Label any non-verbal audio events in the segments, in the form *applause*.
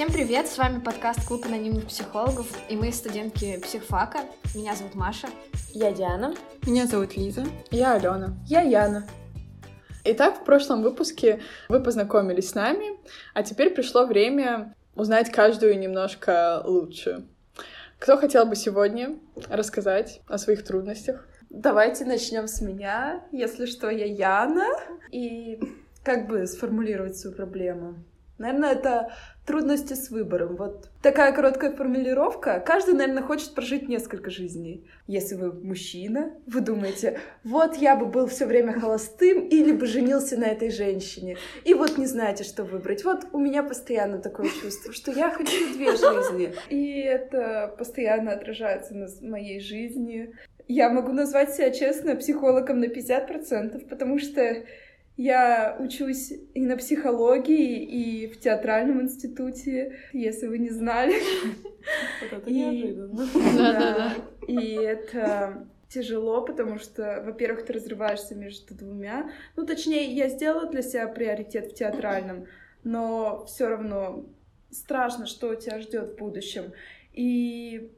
Всем привет, с вами подкаст «Клуб анонимных психологов», и мы студентки психфака. Меня зовут Маша. Я Диана. Меня зовут Лиза. Я Алена. Я Яна. Итак, в прошлом выпуске вы познакомились с нами, а теперь пришло время узнать каждую немножко лучше. Кто хотел бы сегодня рассказать о своих трудностях? Давайте начнем с меня. Если что, я Яна. И как бы сформулировать свою проблему? Наверное, это трудности с выбором. Вот такая короткая формулировка. Каждый, наверное, хочет прожить несколько жизней. Если вы мужчина, вы думаете, вот я бы был все время холостым или бы женился на этой женщине. И вот не знаете, что выбрать. Вот у меня постоянно такое чувство, что я хочу две жизни. И это постоянно отражается на моей жизни. Я могу назвать себя честно психологом на 50%, потому что я учусь и на психологии, и в театральном институте, если вы не знали. Вот это неожиданно. Да-да-да. *laughs* И это тяжело, потому что, во-первых, ты разрываешься между двумя. Ну, точнее, я сделала для себя приоритет в театральном, но все равно страшно, что тебя ждет в будущем. И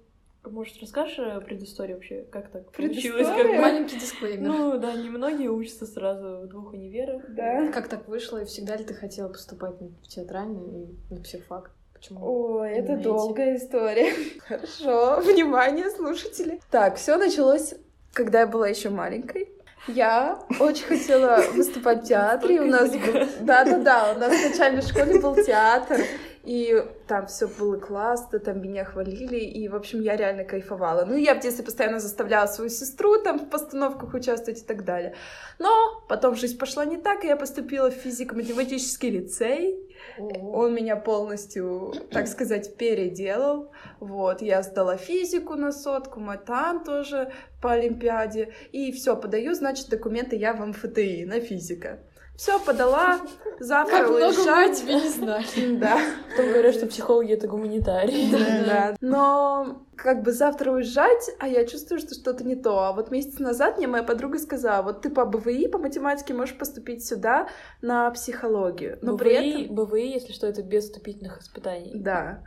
может, расскажешь о предыстории вообще, как так получилось? Как? Маленький дисклеймер. Ну да, немногие учатся сразу в двух универах. да. Как так вышло, и всегда ли ты хотела поступать в театральный и на психфак? Почему? Ой, это эти? долгая история. *laughs* Хорошо, внимание, слушатели. Так, все началось, когда я была еще маленькой. Я очень хотела выступать в театре. У нас был... Да-да-да, у нас в начальной школе был театр. И там все было классно, там меня хвалили, и, в общем, я реально кайфовала. Ну, я в детстве постоянно заставляла свою сестру там в постановках участвовать и так далее. Но потом жизнь пошла не так, и я поступила в физико-математический лицей. Он меня полностью, так сказать, переделал. Вот, я сдала физику на сотку, матан тоже по Олимпиаде. И все, подаю, значит, документы я в МФТИ на физика. Все, подала, завтра уезжать. тебя не знали. *laughs* Да. Потом говорят, что психологи — это гуманитарии. Да. Но как бы завтра уезжать, а я чувствую, что что-то не то. А вот месяц назад мне моя подруга сказала, вот ты по БВИ, по математике можешь поступить сюда на психологию. Но при этом... БВИ, БВИ, если что, это без вступительных испытаний. Да.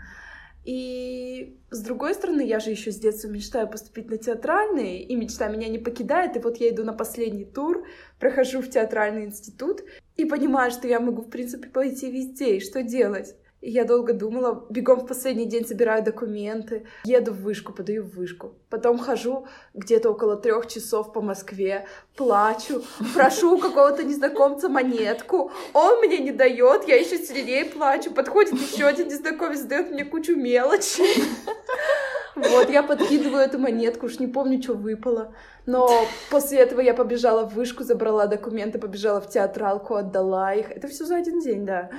И с другой стороны, я же еще с детства мечтаю поступить на театральный, и мечта меня не покидает, и вот я иду на последний тур, прохожу в театральный институт, и понимаю, что я могу, в принципе, пойти везде, и что делать? И я долго думала, бегом в последний день собираю документы, еду в вышку, подаю в вышку. Потом хожу где-то около трех часов по Москве, плачу, прошу у какого-то незнакомца монетку, он мне не дает, я еще сильнее плачу, подходит еще один незнакомец, дает мне кучу мелочи. Вот, я подкидываю эту монетку, уж не помню, что выпало. Но после этого я побежала в вышку, забрала документы, побежала в театралку, отдала их. Это все за один день, да.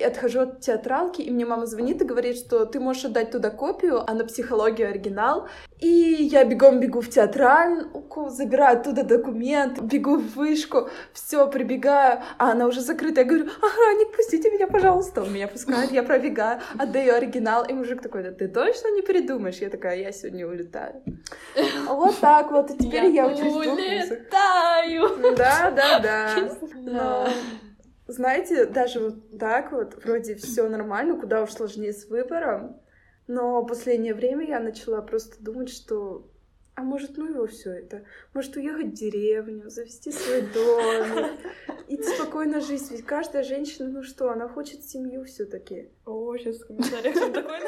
И отхожу от театралки, и мне мама звонит и говорит, что ты можешь отдать туда копию, а на психологию оригинал. И я бегом бегу в театральку, забираю оттуда документ, бегу в вышку, все, прибегаю, а она уже закрыта. Я говорю, охранник, пустите меня, пожалуйста. Он меня пускает, я пробегаю, отдаю оригинал, и мужик такой, да ты точно не передумаешь? Я такая, я сегодня улетаю. Вот так вот, и теперь я, учусь двух вузах. улетаю! Да, да, да. Но, знаете, даже вот так вот, вроде все нормально, куда уж сложнее с выбором. Но последнее время я начала просто думать, что а может, ну его все это? Может, уехать в деревню, завести свой дом *laughs* и спокойно жить. Ведь каждая женщина, ну что, она хочет семью все-таки. О, сейчас в комментариях такое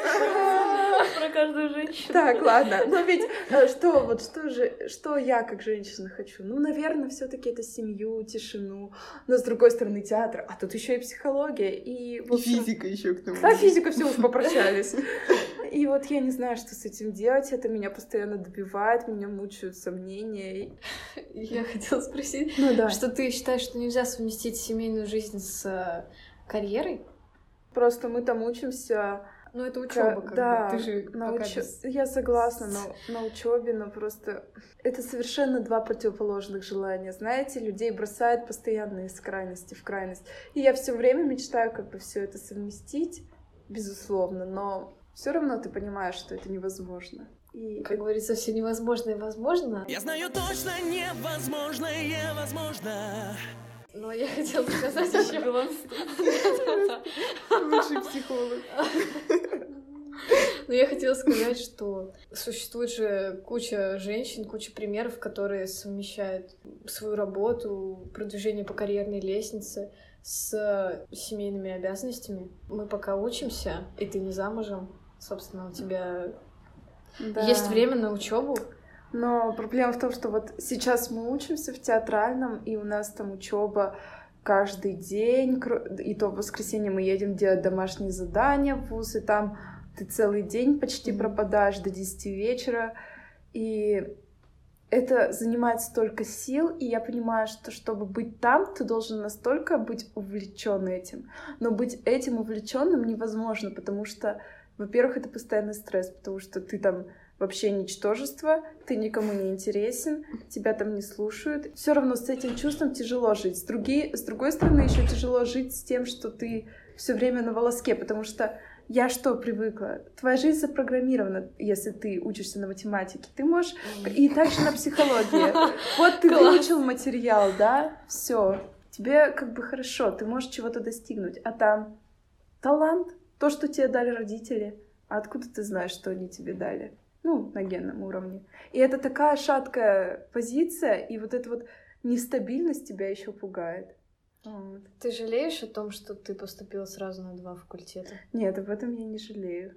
про каждую женщину. Так, ладно. Но ведь э, что, вот что же, что я как женщина хочу? Ну, наверное, все-таки это семью, тишину. Но с другой стороны, театр. А тут еще и психология. И, И физика еще к тому. Да, физика, все уж попрощались. *laughs* И вот я не знаю, что с этим делать. Это меня постоянно добивает, меня мучают сомнения. И- *laughs* Я хотела спросить, Ну да. что ты считаешь, что нельзя совместить семейную жизнь с э, карьерой? Просто мы там учимся. Ну, это учеба, как да, бы. Ты же на пока уч- без- Я согласна, но *laughs* на учебе, но просто это совершенно два противоположных желания. Знаете, людей бросает постоянно из крайности в крайность. И я все время мечтаю как бы все это совместить, безусловно, но все равно ты понимаешь, что это невозможно. И Как говорится, все невозможно и возможно. Я знаю точно невозможное возможно. Но я хотела сказать еще... Лучший психолог. Но я хотела сказать, что существует же куча женщин, куча примеров, которые совмещают свою работу, продвижение по карьерной лестнице с семейными обязанностями. Мы пока учимся, и ты не замужем, собственно, у тебя Да. есть время на учебу. Но проблема в том, что вот сейчас мы учимся в театральном, и у нас там учеба каждый день, и то в воскресенье мы едем делать домашние задания в ВУЗ, и там ты целый день почти пропадаешь до 10 вечера, и это занимает столько сил, и я понимаю, что чтобы быть там, ты должен настолько быть увлечен этим. Но быть этим увлеченным невозможно, потому что, во-первых, это постоянный стресс, потому что ты там вообще ничтожество, ты никому не интересен, тебя там не слушают. Все равно с этим чувством тяжело жить. С, други- с другой стороны, еще тяжело жить с тем, что ты все время на волоске, потому что я что привыкла? Твоя жизнь запрограммирована, если ты учишься на математике. Ты можешь и также на психологии. Вот ты выучил материал, да? Все. Тебе как бы хорошо, ты можешь чего-то достигнуть. А там талант, то, что тебе дали родители. А откуда ты знаешь, что они тебе дали? Ну, на генном уровне. И это такая шаткая позиция, и вот эта вот нестабильность тебя еще пугает. Вот. Ты жалеешь о том, что ты поступила сразу на два факультета? Нет, об этом я не жалею.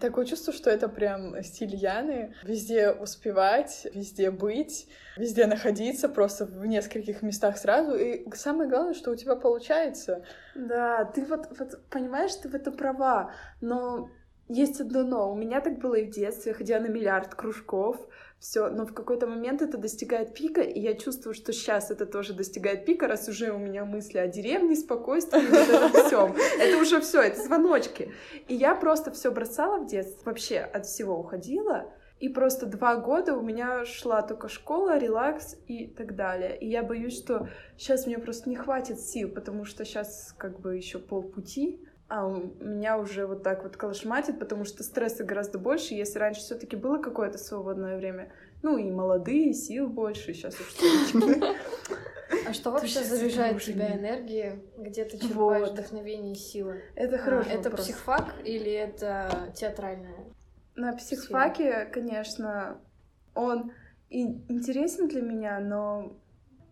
Такое чувство, что это прям стиль Яны. Везде успевать, везде быть, везде находиться, просто в нескольких местах сразу. И самое главное, что у тебя получается. Да, ты вот, вот понимаешь, ты в это права, но есть одно но. У меня так было и в детстве, я ходила на миллиард кружков, все, но в какой-то момент это достигает пика, и я чувствую, что сейчас это тоже достигает пика, раз уже у меня мысли о деревне, спокойствии, вот этом всем. Это уже все, это звоночки. И я просто все бросала в детстве, вообще от всего уходила, и просто два года у меня шла только школа, релакс и так далее. И я боюсь, что сейчас мне просто не хватит сил, потому что сейчас как бы еще полпути, а у меня уже вот так вот колошматит, потому что стресса гораздо больше. Если раньше все-таки было какое-то свободное время, ну и молодые, сил больше, сейчас уж. *laughs* А что вообще заряжает тебя не- энергией? Где ты черпаешь вдохновение и силы? Это хороший Это психфак или это театральное? На психфаке, конечно, он и интересен для меня, но,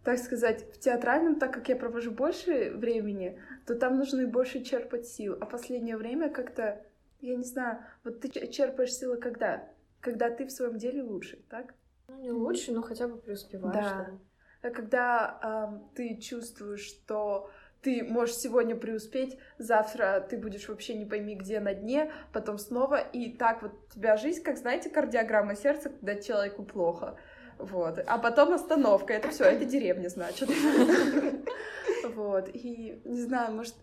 так сказать, в театральном, так как я провожу больше времени, то там нужно и больше черпать сил. А последнее время как-то, я не знаю, вот ты че- черпаешь силы когда? Когда ты в своем деле лучше, так? Ну, не лучше, но хотя бы преуспеваешь. Да. А когда ам, ты чувствуешь, что ты можешь сегодня преуспеть, завтра ты будешь вообще не пойми где на дне, потом снова, и так вот у тебя жизнь, как, знаете, кардиограмма сердца, когда человеку плохо. Вот. А потом остановка. Это все, это деревня, значит. *laughs* Вот. И не знаю, может,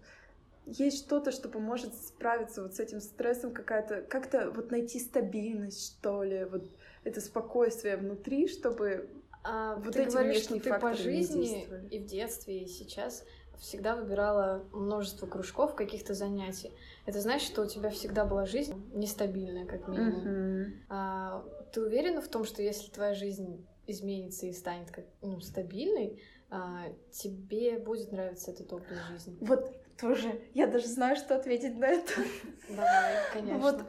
есть что-то, что поможет справиться вот с этим стрессом, какая-то, как-то вот найти стабильность, что ли, вот это спокойствие внутри, чтобы А Вот ты эти говоришь, что ты по жизни и в детстве, и сейчас всегда выбирала множество кружков, каких-то занятий. Это значит, что у тебя всегда была жизнь нестабильная, как минимум. Мгм. А, ты уверена в том, что если твоя жизнь изменится и станет как ну, стабильной, тебе будет нравиться этот образ жизни? Вот тоже, я даже знаю, что ответить на это. Давай, конечно. Вот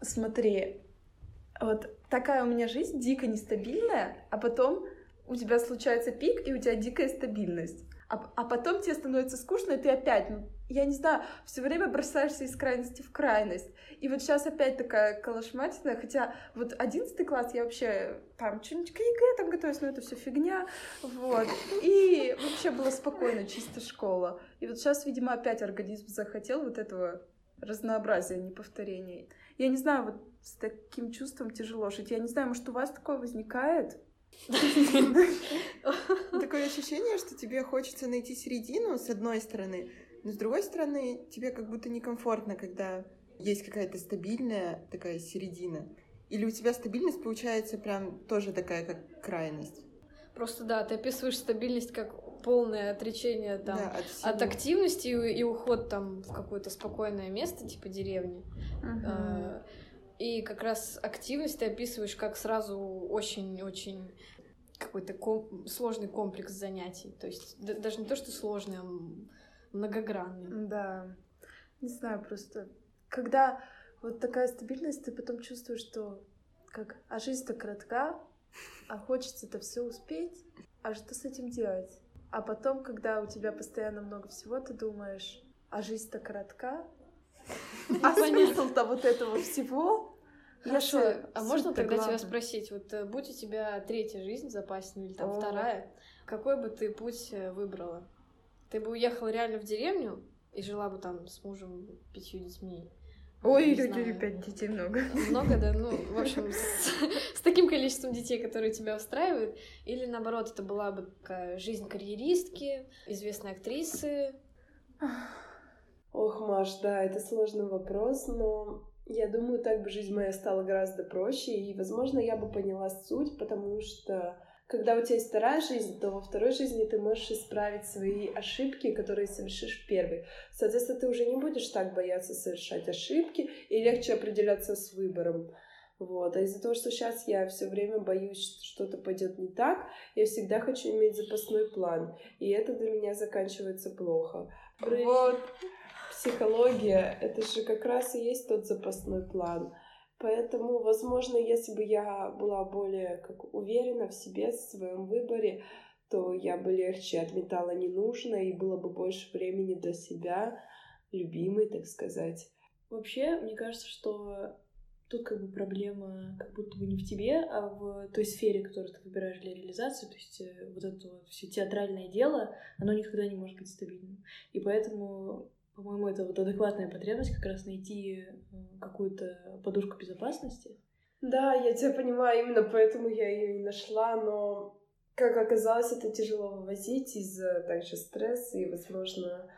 смотри, вот такая у меня жизнь дико нестабильная, а потом у тебя случается пик, и у тебя дикая стабильность. А, а потом тебе становится скучно, и ты опять, ну, я не знаю, все время бросаешься из крайности в крайность. И вот сейчас опять такая калашматина, хотя вот одиннадцатый класс я вообще там что-нибудь к ЕГЭ там готовилась, но это все фигня, вот. И вообще было спокойно, чисто школа. И вот сейчас, видимо, опять организм захотел вот этого разнообразия, не повторения. Я не знаю, вот с таким чувством тяжело жить. Я не знаю, может, у вас такое возникает? *laughs* Такое ощущение, что тебе хочется найти середину, с одной стороны, но с другой стороны, тебе как будто некомфортно, когда есть какая-то стабильная такая середина. Или у тебя стабильность получается прям тоже такая, как крайность. Просто да, ты описываешь стабильность как полное отречение там, да, от, от активности и, и уход там в какое-то спокойное место, типа деревни. А, И как раз активность ты описываешь как сразу очень-очень какой-то ком- сложный комплекс занятий. То есть д- даже не то, что сложный, а многогранный. Да. Не знаю, просто когда вот такая стабильность, ты потом чувствуешь, что как, а жизнь-то коротка, а хочется-то все успеть, а что с этим делать? А потом, когда у тебя постоянно много всего, ты думаешь, а жизнь-то коротка, *laughs* а смысл-то вот этого всего? Хорошо, Если а можно тогда тебя спросить, вот э, будь у тебя третья жизнь в запасе, или там вторая, какой бы ты путь э, выбрала? Ты бы уехала реально в деревню и жила бы там с мужем, пятью детьми? Ой, люди, пять детей много. Много, да? Ну, в общем, с, с таким количеством детей, которые тебя устраивают. Или, наоборот, это была бы такая жизнь карьеристки, известной актрисы. Ох, Маш, да, это сложный вопрос, но я думаю, так бы жизнь моя стала гораздо проще, и, возможно, я бы поняла суть, потому что когда у тебя есть вторая жизнь, то во второй жизни ты можешь исправить свои ошибки, которые совершишь в первой. Соответственно, ты уже не будешь так бояться совершать ошибки, и легче определяться с выбором. Вот. А из-за того, что сейчас я все время боюсь, что что-то пойдет не так, я всегда хочу иметь запасной план. И это для меня заканчивается плохо. Вот. Психология — это же как раз и есть тот запасной план. Поэтому, возможно, если бы я была более как, уверена в себе, в своем выборе, то я бы легче отметала ненужное и было бы больше времени для себя, любимой, так сказать. Вообще, мне кажется, что тут как бы проблема как будто бы не в тебе, а в той сфере, которую ты выбираешь для реализации. То есть э, вот это вот все театральное дело, оно никогда не может быть стабильным. И поэтому, по-моему, это вот адекватная потребность как раз найти э, какую-то подушку безопасности. Да, я тебя понимаю, именно поэтому я ее и нашла, но, как оказалось, это тяжело вывозить из-за также стресса, и, возможно,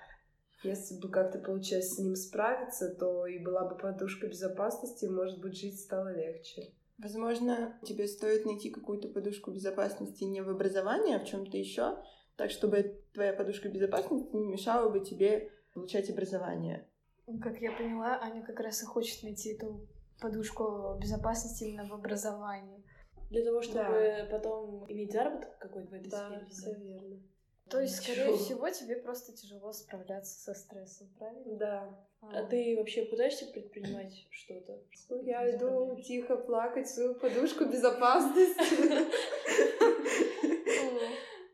если бы как-то получилось с ним справиться, то и была бы подушка безопасности, и, может быть, жить стало легче. Возможно, тебе стоит найти какую-то подушку безопасности не в образовании, а в чем-то еще, так чтобы твоя подушка безопасности не мешала бы тебе получать образование. Как я поняла, Аня как раз и хочет найти эту подушку безопасности именно в образовании. Для того, чтобы Да. потом иметь заработок какой-то в этой Да, сфере. все верно. То есть, скорее Ничего. всего, тебе просто тяжело справляться со стрессом, правильно? Да. А ты вообще пытаешься предпринимать что-то? Ну, я иду тихо плакать свою подушку безопасности. *laughs*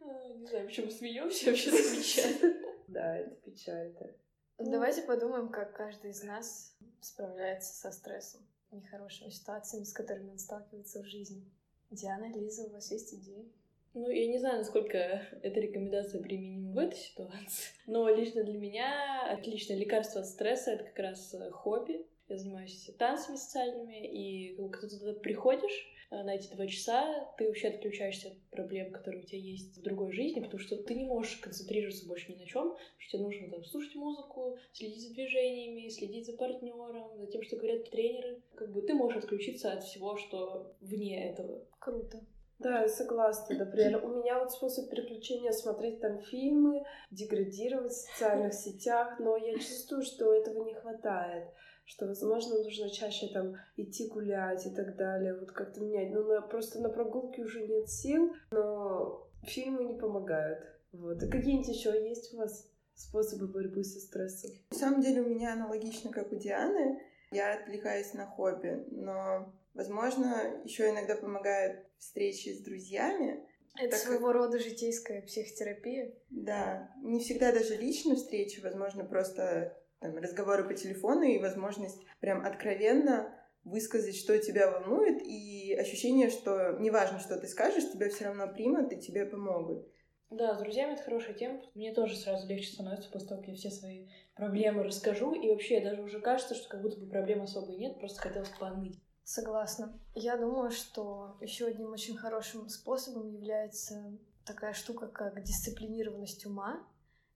А, Не знаю, почему смеемся, вообще замечательно. Да, это печально. Давайте подумаем, как каждый из нас справляется со стрессом, нехорошими ситуациями, с которыми он сталкивается в жизни. Диана, Лиза, у вас есть идеи? Ну, я не знаю, насколько эта рекомендация применима в этой ситуации, *laughs* но лично для меня отличное лекарство от стресса — это как раз э, хобби. Я занимаюсь танцами социальными, и когда ты туда приходишь э, на эти два часа, ты вообще отключаешься от проблем, которые у тебя есть в другой жизни, потому что ты не можешь концентрироваться больше ни на чем, что тебе нужно там слушать музыку, следить за движениями, следить за партнером, за тем, что говорят тренеры. Как бы ты можешь отключиться от всего, что вне этого. Круто. Да, я согласна. Например, у меня вот способ переключения смотреть там фильмы, деградировать в социальных сетях, но я чувствую, что этого не хватает, что, возможно, нужно чаще там идти гулять и так далее, вот как-то менять. Ну, на- просто на прогулке уже нет сил, но фильмы не помогают. Вот. И какие-нибудь еще есть у вас способы борьбы со стрессом? На самом деле у меня аналогично, как у Дианы. Я отвлекаюсь на хобби, но, возможно, еще иногда помогает встречи с друзьями. Это Так своего рода житейская психотерапия. Да, не всегда даже личные встречи, возможно, просто там, разговоры по телефону и возможность прям откровенно высказать, что тебя волнует, и ощущение, что неважно, что ты скажешь, тебя все равно примут и тебе помогут. Да, с друзьями это хорошая тема. Мне тоже сразу легче становится после того, как я все свои проблемы расскажу. И вообще, даже уже кажется, что как будто бы проблем особо и нет, просто хотелось поныть. Согласна. Я думаю, что еще одним очень хорошим способом является такая штука, как дисциплинированность ума.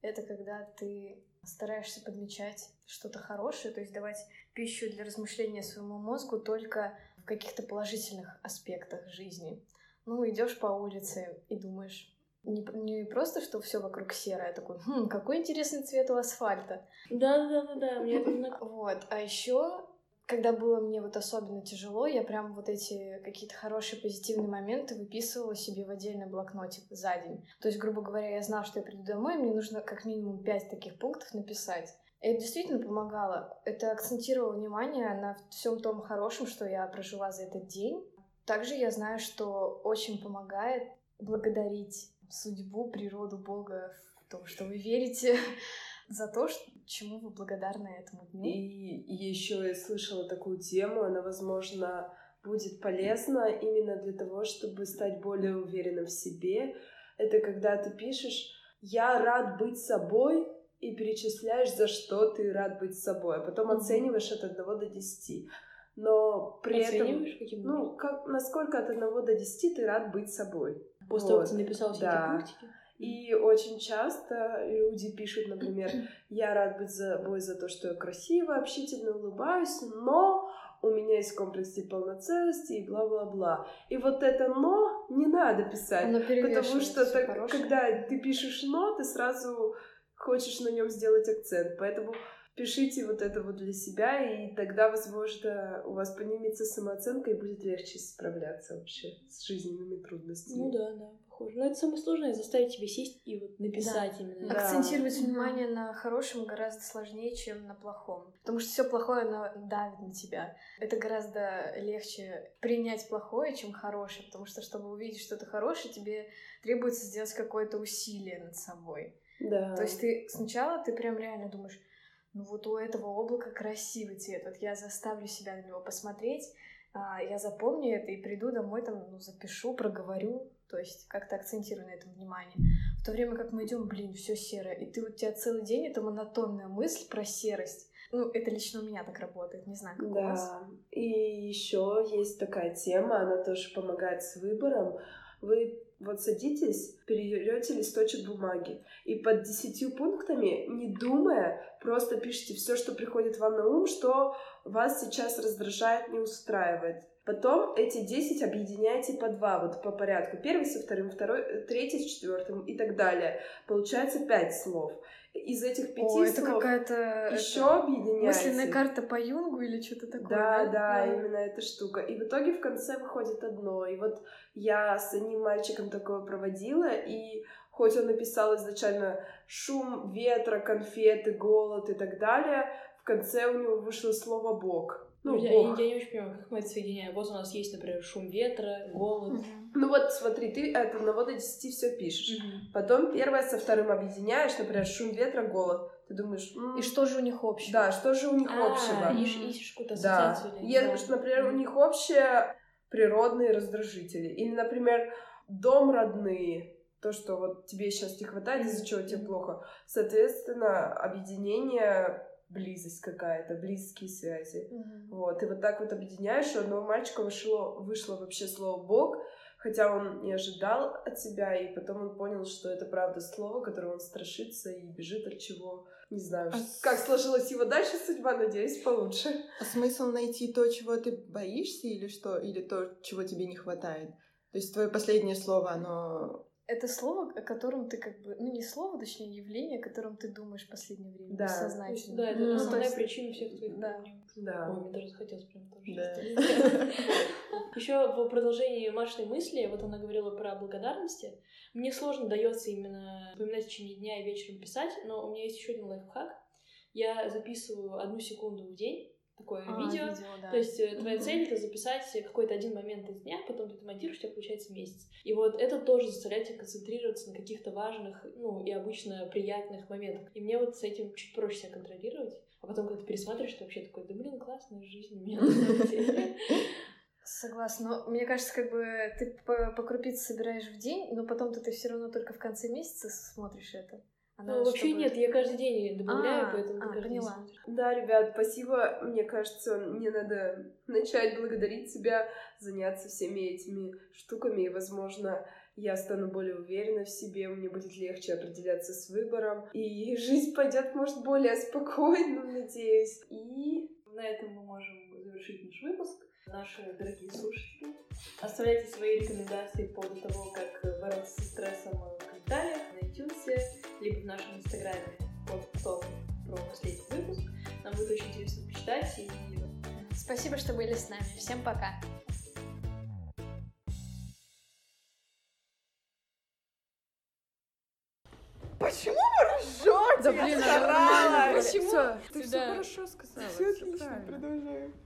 Это когда ты стараешься подмечать что-то хорошее, то есть давать пищу для размышления своему мозгу только в каких-то положительных аспектах жизни. Ну, идешь по улице и думаешь, не, не просто, что все вокруг серое, а такой, хм, какой интересный цвет у асфальта. Да-да-да-да, мне это. *laughs* Вот, а еще когда было мне вот особенно тяжело, я прям вот эти какие-то хорошие позитивные моменты выписывала себе в отдельный блокнотик за день. То есть, грубо говоря, я знала, что я приду домой, мне нужно как минимум пять таких пунктов написать. И это действительно помогало. Это акцентировало внимание на всем том хорошем, что я прожила за этот день. Также я знаю, что очень помогает благодарить судьбу, природу, Бога в том, что вы верите, за то, чему вы благодарны этому дню. И еще я слышала такую тему, она, возможно, будет полезна именно для того, чтобы стать более уверенным в себе. Это когда ты пишешь «Я рад быть собой», и перечисляешь, за что ты рад быть собой, а потом mm-hmm. оцениваешь от 1 до 10. Но при этом, каким ну, как, насколько от 1 до 10 ты рад быть собой. После вот. того, как ты написал все да. эти пунктики? И очень часто люди пишут, например, я рад быть собой за то, что я красиво, общительно улыбаюсь, но у меня есть комплекс полноценности и бла-бла-бла. И вот это «но» не надо писать, потому что так, когда ты пишешь «но», ты сразу хочешь на нем сделать акцент. Поэтому пишите вот это вот для себя, и тогда, возможно, у вас поднимется самооценка и будет легче справляться вообще с жизненными трудностями. Ну да, да похоже. Но это самое сложное, заставить тебя сесть и вот написать да. именно. Да. Акцентировать внимание на хорошем гораздо сложнее, чем на плохом. Потому что все плохое оно давит на тебя. Это гораздо легче принять плохое, чем хорошее. Потому что, чтобы увидеть что-то хорошее, тебе требуется сделать какое-то усилие над собой. Да. То есть ты сначала ты прям реально думаешь, ну вот у этого облака красивый цвет, вот я заставлю себя на него посмотреть, а, я запомню это и приду домой, там, ну, запишу, проговорю, то есть как-то акцентирую на этом внимание. В то время как мы идем, блин, все серое, и ты у тебя целый день это монотонная мысль про серость. Ну, это лично у меня так работает, не знаю, как да. у вас. И еще есть такая тема, она тоже помогает с выбором. Вы вот садитесь, перейдете листочек бумаги, и под десятью пунктами, не думая, просто пишите все, что приходит вам на ум, что вас сейчас раздражает, не устраивает. Потом эти 10 объединяйте по два, вот по порядку. Первый со вторым, второй, э, третий с четвертым и так далее. Получается пять слов. Из этих пяти О, это какая-то еще это... объединяйте. Мысленная карта по Юнгу или что-то такое. Да, да, да, именно эта штука. И в итоге в конце выходит одно. И вот я с одним мальчиком такое проводила, и хоть он написал изначально шум ветра, конфеты, голод и так далее, конце у него вышло слово Бог. Ну, я, я, я не очень понимаю, как мы это соединяем. Вот у нас есть, например, шум ветра, голод. Угу. Ну вот смотри, ты от 1 до 10 все пишешь. Угу. Потом первое со вторым объединяешь, например, шум ветра, голод. Ты думаешь... М-м, и что же у них общего? Да, что же у них а, общего? Ищешь, ищешь какую-то ассоциацию. Да. Если, да. например, у них общее природные раздражители. Или, например, дом родные, то, что вот тебе сейчас не хватает, из-за чего тебе плохо. Соответственно, объединение близость какая-то, близкие связи. Mm-hmm. Вот, и вот так вот объединяешь, у одного мальчика вышло, вышло вообще слово «бог», хотя он не ожидал от себя, и потом он понял, что это правда слово, которое он страшится и бежит от чего. Не знаю, а как сложилась его дальше судьба, надеюсь, получше. А смысл найти то, чего ты боишься, или что, или то, чего тебе не хватает? То есть твое последнее слово, оно это слово, о котором ты как бы, ну не слово, точнее явление, о котором ты думаешь в последнее время, да. сознательно. Да, это ну, основная есть... причина всех твоих да. Да. Ой, мне даже захотелось прям тоже. Да. *laughs* Еще в продолжении Машиной мысли, вот она говорила про благодарности. Мне сложно дается именно вспоминать в течение дня и вечером писать, но у меня есть еще один лайфхак. Я записываю одну секунду в день такое а, видео. видео да. То есть э, твоя mm-hmm. цель это записать какой-то один момент из дня, потом ты это монтируешь, у тебя получается месяц. И вот это тоже заставляет тебя концентрироваться на каких-то важных, ну и обычно приятных моментах. И мне вот с этим чуть проще себя контролировать. А потом, когда ты пересматриваешь, ты вообще такой, да блин, классная жизнь у меня Согласна. Но мне кажется, как бы ты по, по крупице собираешь в день, но потом-то ты все равно только в конце месяца смотришь это. Она ну, вообще чтобы... нет, я каждый день добавляю, а, поэтому а, поняла. Да, ребят, спасибо. Мне кажется, мне надо начать благодарить себя, заняться всеми этими штуками, и, возможно, я стану более уверена в себе, мне будет легче определяться с выбором, и жизнь пойдет, может, более спокойно, надеюсь. И на этом мы можем завершить наш выпуск. Наши дорогие слушатели, оставляйте свои рекомендации по поводу того, как бороться со стрессом в комментариях на iTunes, либо в нашем инстаграме под потом про последний выпуск. Нам будет очень интересно почитать и Спасибо, что были с нами. Всем пока. Почему вы ржете? Да Я блин, старалась. она Почему? Ты все да. хорошо сказала. Все отлично, продолжаем.